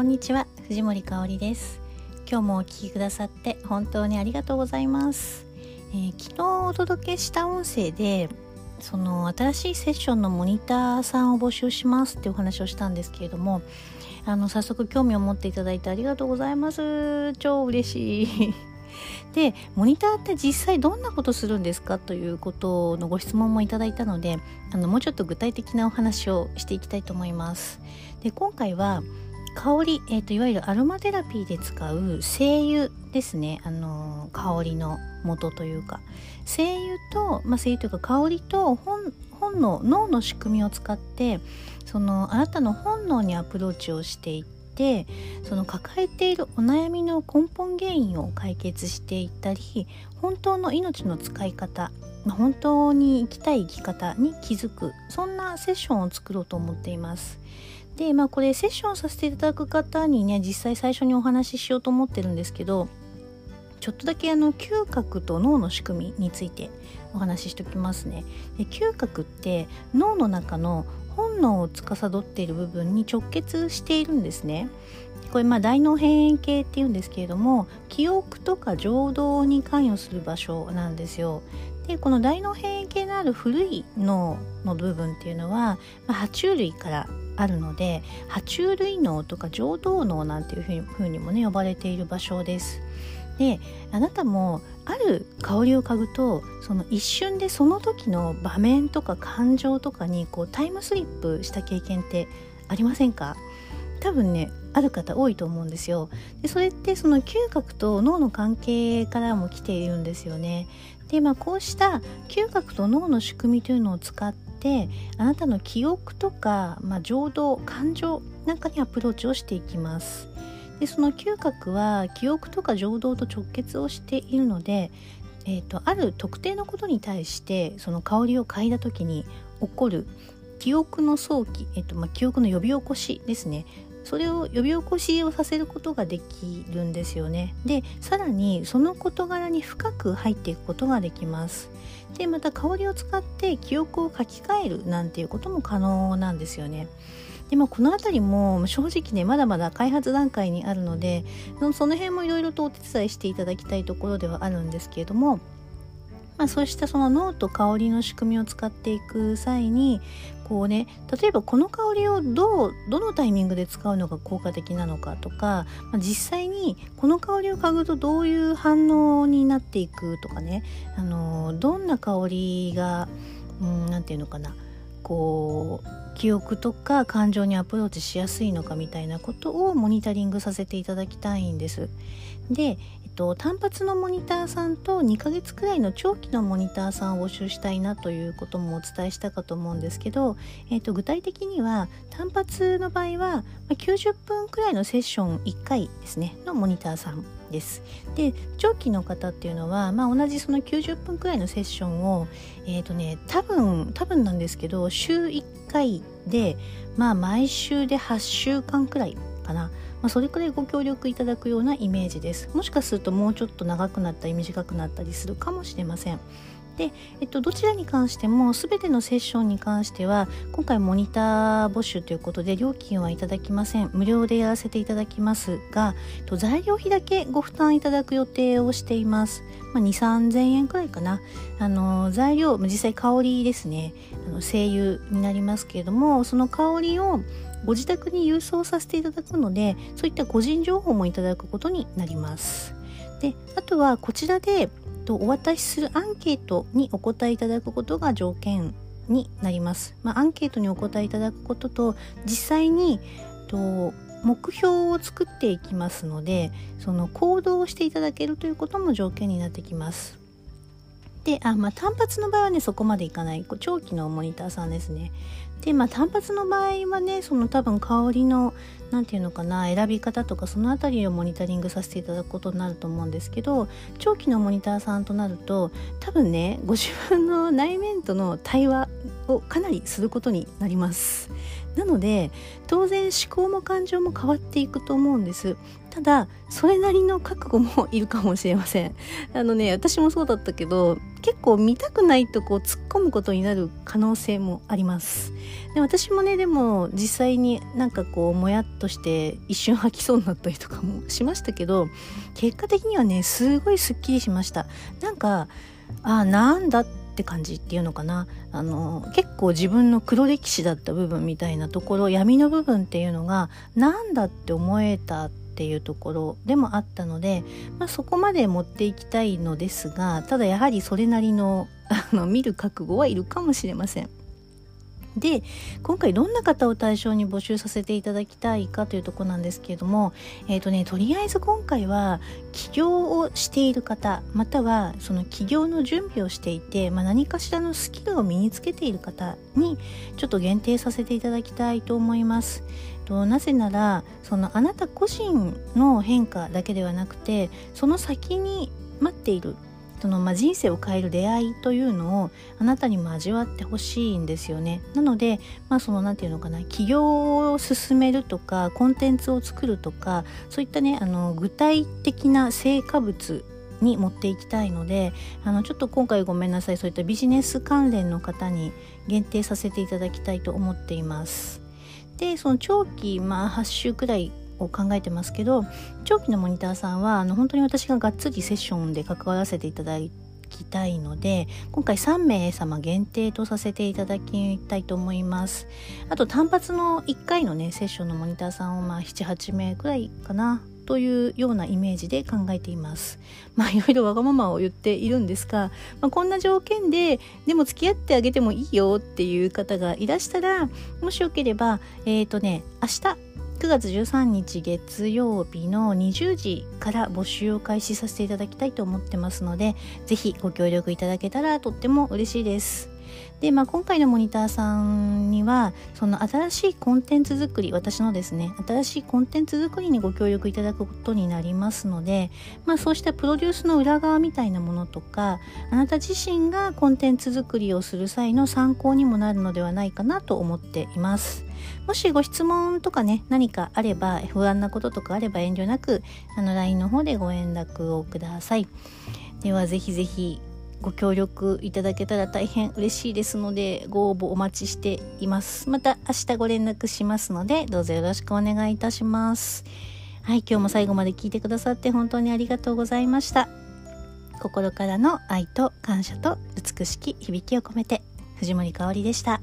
こんにちは藤森香里です。今日もお聞きくださって本当にありがとうございます、えー、昨日お届けした音声でその新しいセッションのモニターさんを募集しますっていうお話をしたんですけれどもあの早速興味を持っていただいてありがとうございます。超嬉しい。でモニターって実際どんなことするんですかということのご質問もいただいたのであのもうちょっと具体的なお話をしていきたいと思います。で今回は香り、えーと、いわゆるアロマテラピーで使う精油ですね、あの香りの元というか精油と、まあ、精油というか香りと本本能脳の仕組みを使ってそのあなたの本能にアプローチをしていってその抱えているお悩みの根本原因を解決していったり本当の命の使い方本当に生きたい生き方に気づくそんなセッションを作ろうと思っています。でまあこれセッションさせていただく方にね実際最初にお話ししようと思ってるんですけどちょっとだけあの嗅覚と脳の仕組みについてお話ししておきますね。で嗅覚って脳の中の本能を司っている部分に直結しているんですね。これまあ大脳辺縁系っていうんですけれども記憶とか情動に関与する場所なんですよ。でこの大脳辺縁系のある古い脳の部分っていうのは、まあ、爬虫類からあるので爬虫類脳とか浄土脳なんていうふうにもね呼ばれている場所です。であなたもある香りを嗅ぐとその一瞬でその時の場面とか感情とかにこうタイムスリップした経験ってありませんか？多分ねある方多いと思うんですよ。でそれってその嗅覚と脳の関係からも来ているんですよね。でまあこうした嗅覚と脳の仕組みというのを使ってあなたの記憶とか、まあ、情動感情なんかにアプローチをしていきます。でその嗅覚は記憶とか情動と直結をしているので、えーと、ある特定のことに対してその香りを嗅いだ時に起こる記憶の早期、えーとまあ、記憶の呼び起こしですね。それを呼び起こしをさせることができるんですよね。でさらにその事柄に深く入っていくことができます。でまた香りを使って記憶を書き換えるなんていうことも可能なんですよね。でまあ、この辺りも正直ねまだまだ開発段階にあるのでその辺もいろいろとお手伝いしていただきたいところではあるんですけれどもまあ、そうしたその脳と香りの仕組みを使っていく際にこうね例えばこの香りをどうどのタイミングで使うのが効果的なのかとか、まあ、実際にこの香りを嗅ぐとどういう反応になっていくとかねあのどんな香りが何て言うのかなこう記憶とか感情にアプローチしやすいのかみたいなことをモニタリングさせていただきたいんです。でと、単発のモニターさんと2ヶ月くらいの長期のモニターさんを募集したいなということもお伝えしたかと思うんですけど、えーと、具体的には単発の場合は、90分くらいのセッション1回ですねのモニターさんです。で長期の方っていうのは、まあ、同じその90分くらいのセッションをえっ、ー、とね多分多分なんですけど週1回でまあ毎週で8週間くらいかな。まあ、それくらいご協力いただくようなイメージです。もしかするともうちょっと長くなったり短くなったりするかもしれません。で、えっと、どちらに関しても全てのセッションに関しては今回モニター募集ということで料金はいただきません。無料でやらせていただきますがと材料費だけご負担いただく予定をしています、まあ、2 3 0 0 0円くらいかな。あの材料実際香りですね。あの精油になりますけれどもその香りをご自宅に郵送させていただくのでそういった個人情報もいただくことになります。であとはこちらでお渡しするアンケートにお答えいただくことが条件になります、まあ、アンケートにお答えいただくことと実際にと目標を作っていきますのでその行動をしていただけるということも条件になってきます。であ、まあ、単発の場合はねそこまでいかない。長期のモニターさんですね。でまあ単発の場合はねその多分香りの何て言うのかな選び方とかその辺りをモニタリングさせていただくことになると思うんですけど長期のモニターさんとなると多分ねご自分の内面との対話をかなりすることになります。なので当然思考も感情も変わっていくと思うんです。ただそれなりの覚悟もいるかもしれません。あのね私もそうだったけど結構見たくないとこう突っ込むことになる可能性もあります。で私もねでも実際になんかこうもやっとして一瞬吐きそうになったりとかもしましたけど結果的にはねすごいすっきりしました。なんかあなんだって感じっていうのかな。あの結構自分の黒歴史だった部分みたいなところ闇の部分っていうのがなんだって思えたってていうところでもあったので、まあ、そこまで持っていきたいのですがただやはりそれなりのあの見る覚悟はいるかもしれません。で今回どんな方を対象に募集させていただきたいかというとこなんですけれども、えーとね、とりあえず今回は起業をしている方またはその起業の準備をしていて、まあ、何かしらのスキルを身につけている方にちょっと限定させていただきたいと思います。となぜならそのあなた個人の変化だけではなくてその先に待っているその、まあ、人生を変える出会いというのをあなたにも味わってほしいんですよね。なので、まあ、その何て言うのかな起業を進めるとかコンテンツを作るとかそういったねあの具体的な成果物に持っていきたいのであのちょっと今回ごめんなさいそういったビジネス関連の方に限定させていただきたいと思っています。でその長期、まあ、8週くらいを考えてますけど長期のモニターさんはあの本当に私ががっつりセッションで関わらせていただきたいので今回3名様限定とさせていただきたいと思います。あと単発の1回のねセッションのモニターさんをまあ78名くらいかな。というようなイメージで考えています。まあいろいろわがままを言っているんですが、まあ、こんな条件ででも付き合ってあげてもいいよっていう方がいらしたらもしよければえっ、ー、とね明日9月13日月曜日の20時から募集を開始させていただきたいと思ってますので、ぜひご協力いただけたらとっても嬉しいです。で、まあ、今回のモニターさんにはその新しいコンテンツ作り私のですね新しいコンテンツ作りにご協力いただくことになりますので、まあ、そうしたプロデュースの裏側みたいなものとかあなた自身がコンテンツ作りをする際の参考にもなるのではないかなと思っています。もしご質問とかね何かあれば不安なこととかあれば遠慮なくあの LINE の方でご連絡をください。ではぜひぜひご協力いただけたら大変嬉しいですのでご応募お待ちしています。また明日ご連絡しますのでどうぞよろしくお願いいたします。はい今日も最後まで聞いてくださって本当にありがとうございました。心からの愛と感謝と美しき響きを込めて藤森かおりでした。